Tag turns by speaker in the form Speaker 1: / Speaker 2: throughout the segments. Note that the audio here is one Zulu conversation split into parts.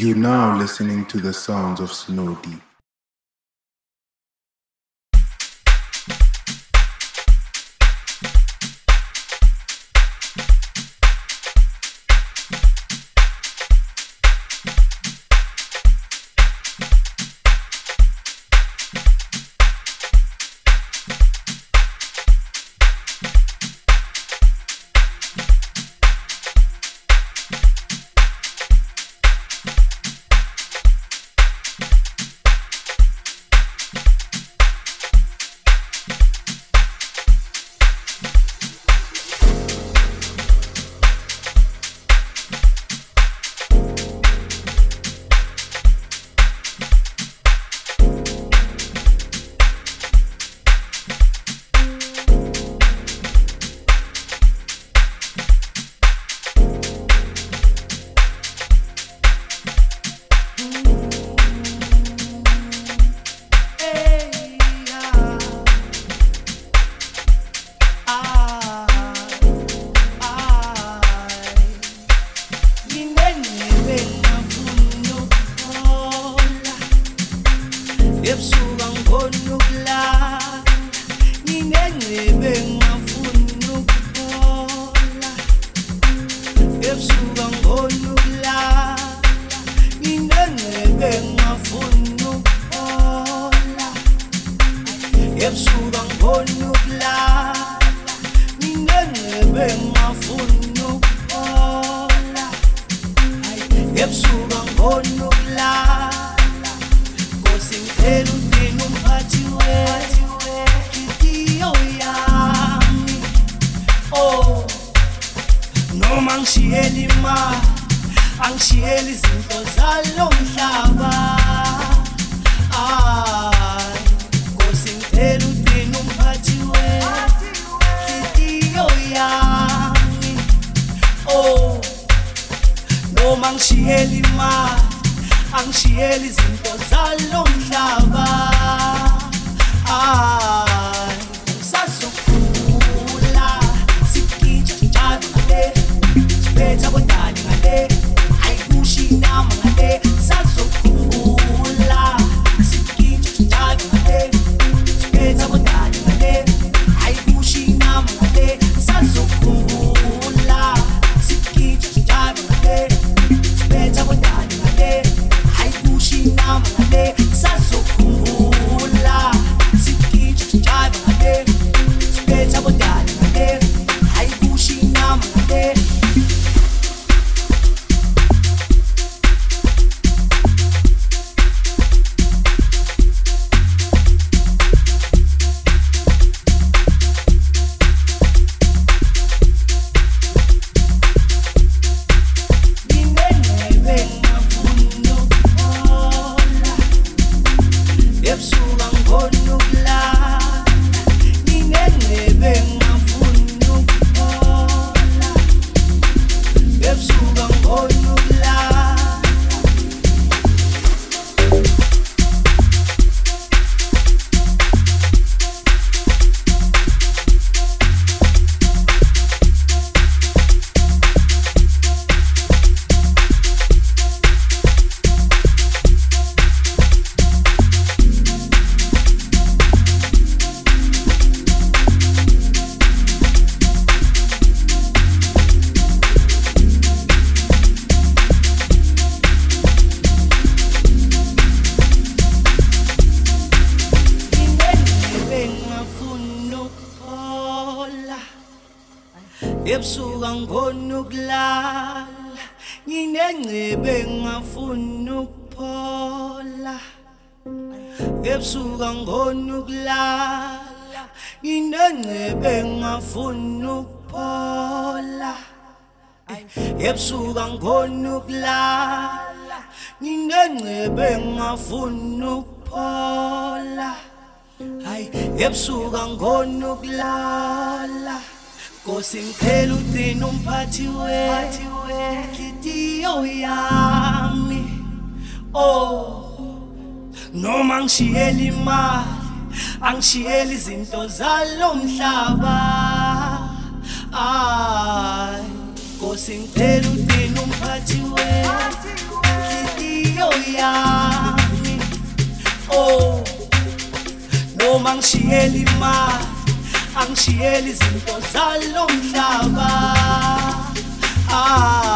Speaker 1: You're now listening to the sounds of Snow Deep.
Speaker 2: ebusuku ngibona ukulala Nkosi ngicela ugcina umphathi wethu Inhliziyo yami Oh Noma ngishiyela imali Angishiyeli izinto zalo mhlaba angishiyeli imali angishiyeli izinto zalo mhlaba ah engcebe ngafuna ukuphola hayi ebusuka ngona ukulala Nkosi ngiqhela uqina umphathi wenhliziyo yami Oh noma ngishiyela imali angishiyela izinto zalomhlaba ay Nkosi ngiqhela uqina umphathi wenhliziyo yoya oh noma ngishiyela imali angishiyeli izinto zalo mhlaba ah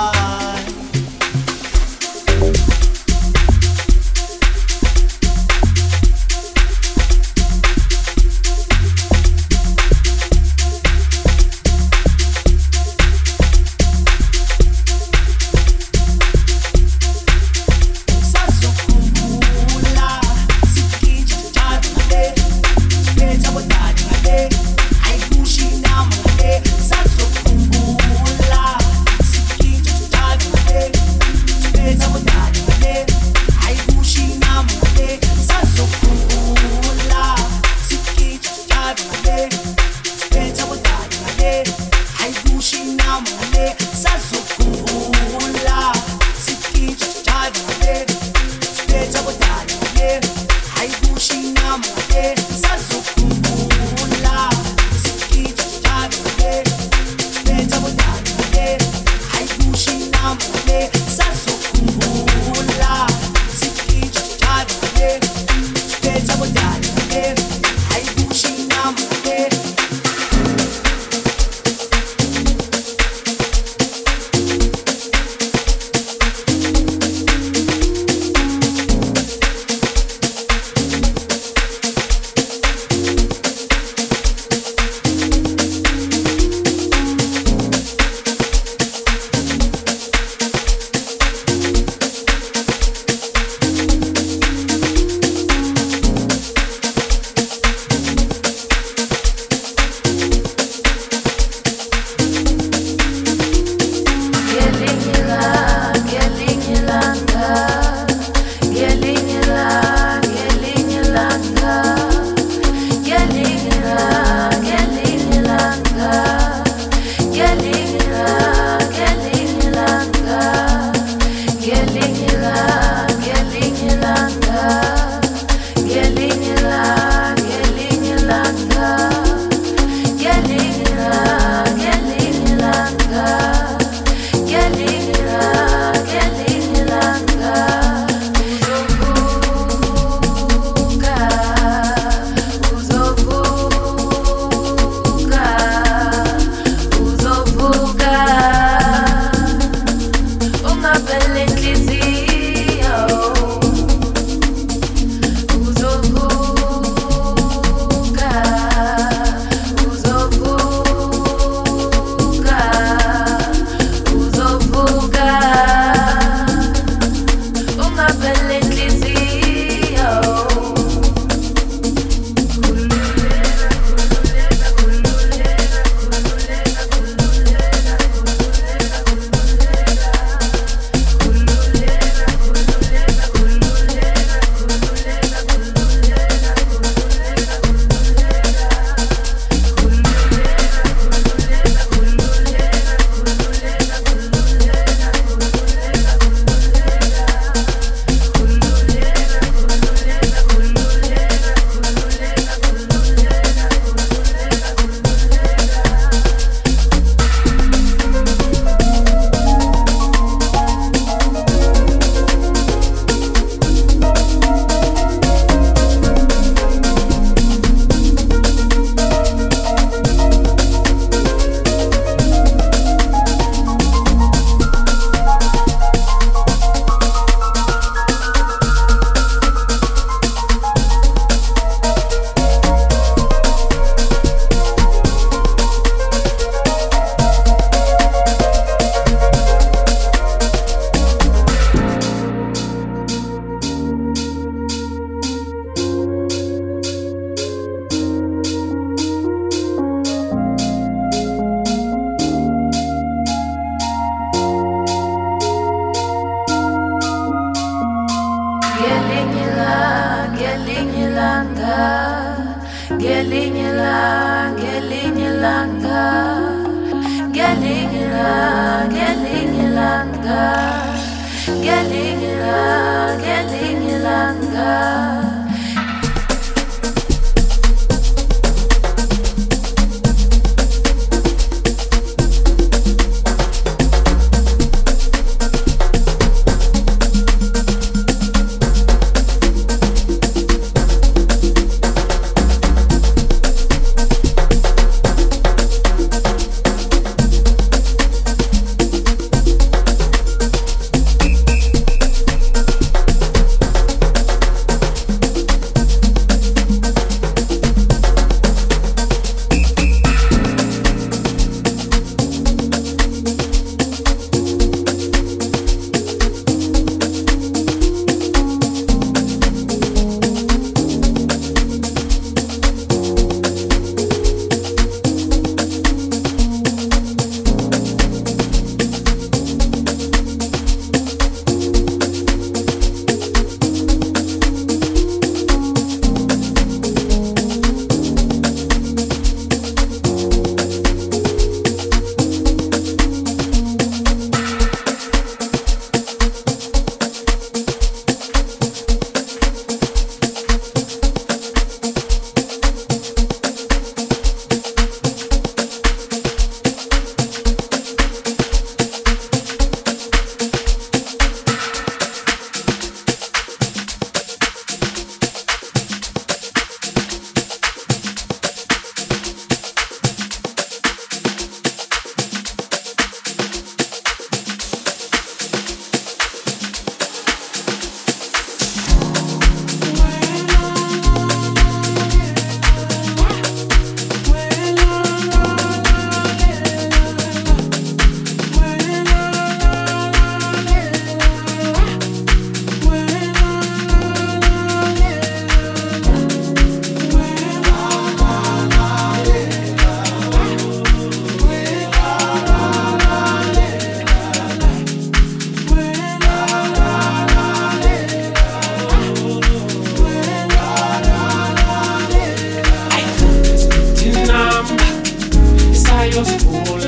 Speaker 2: labios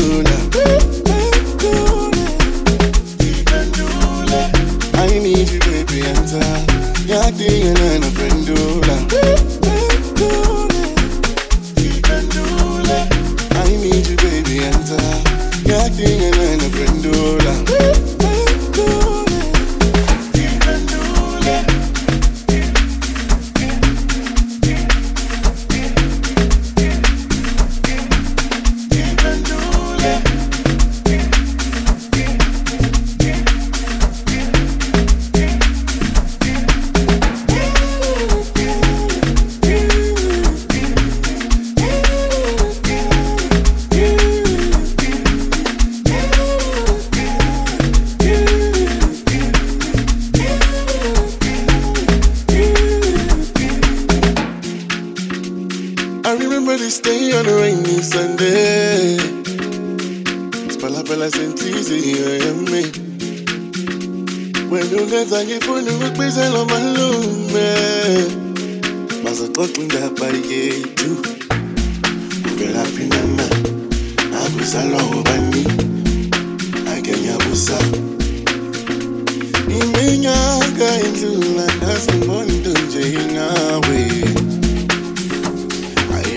Speaker 3: you now. iminyaka yendlula ndasembona into nje ingawe hayi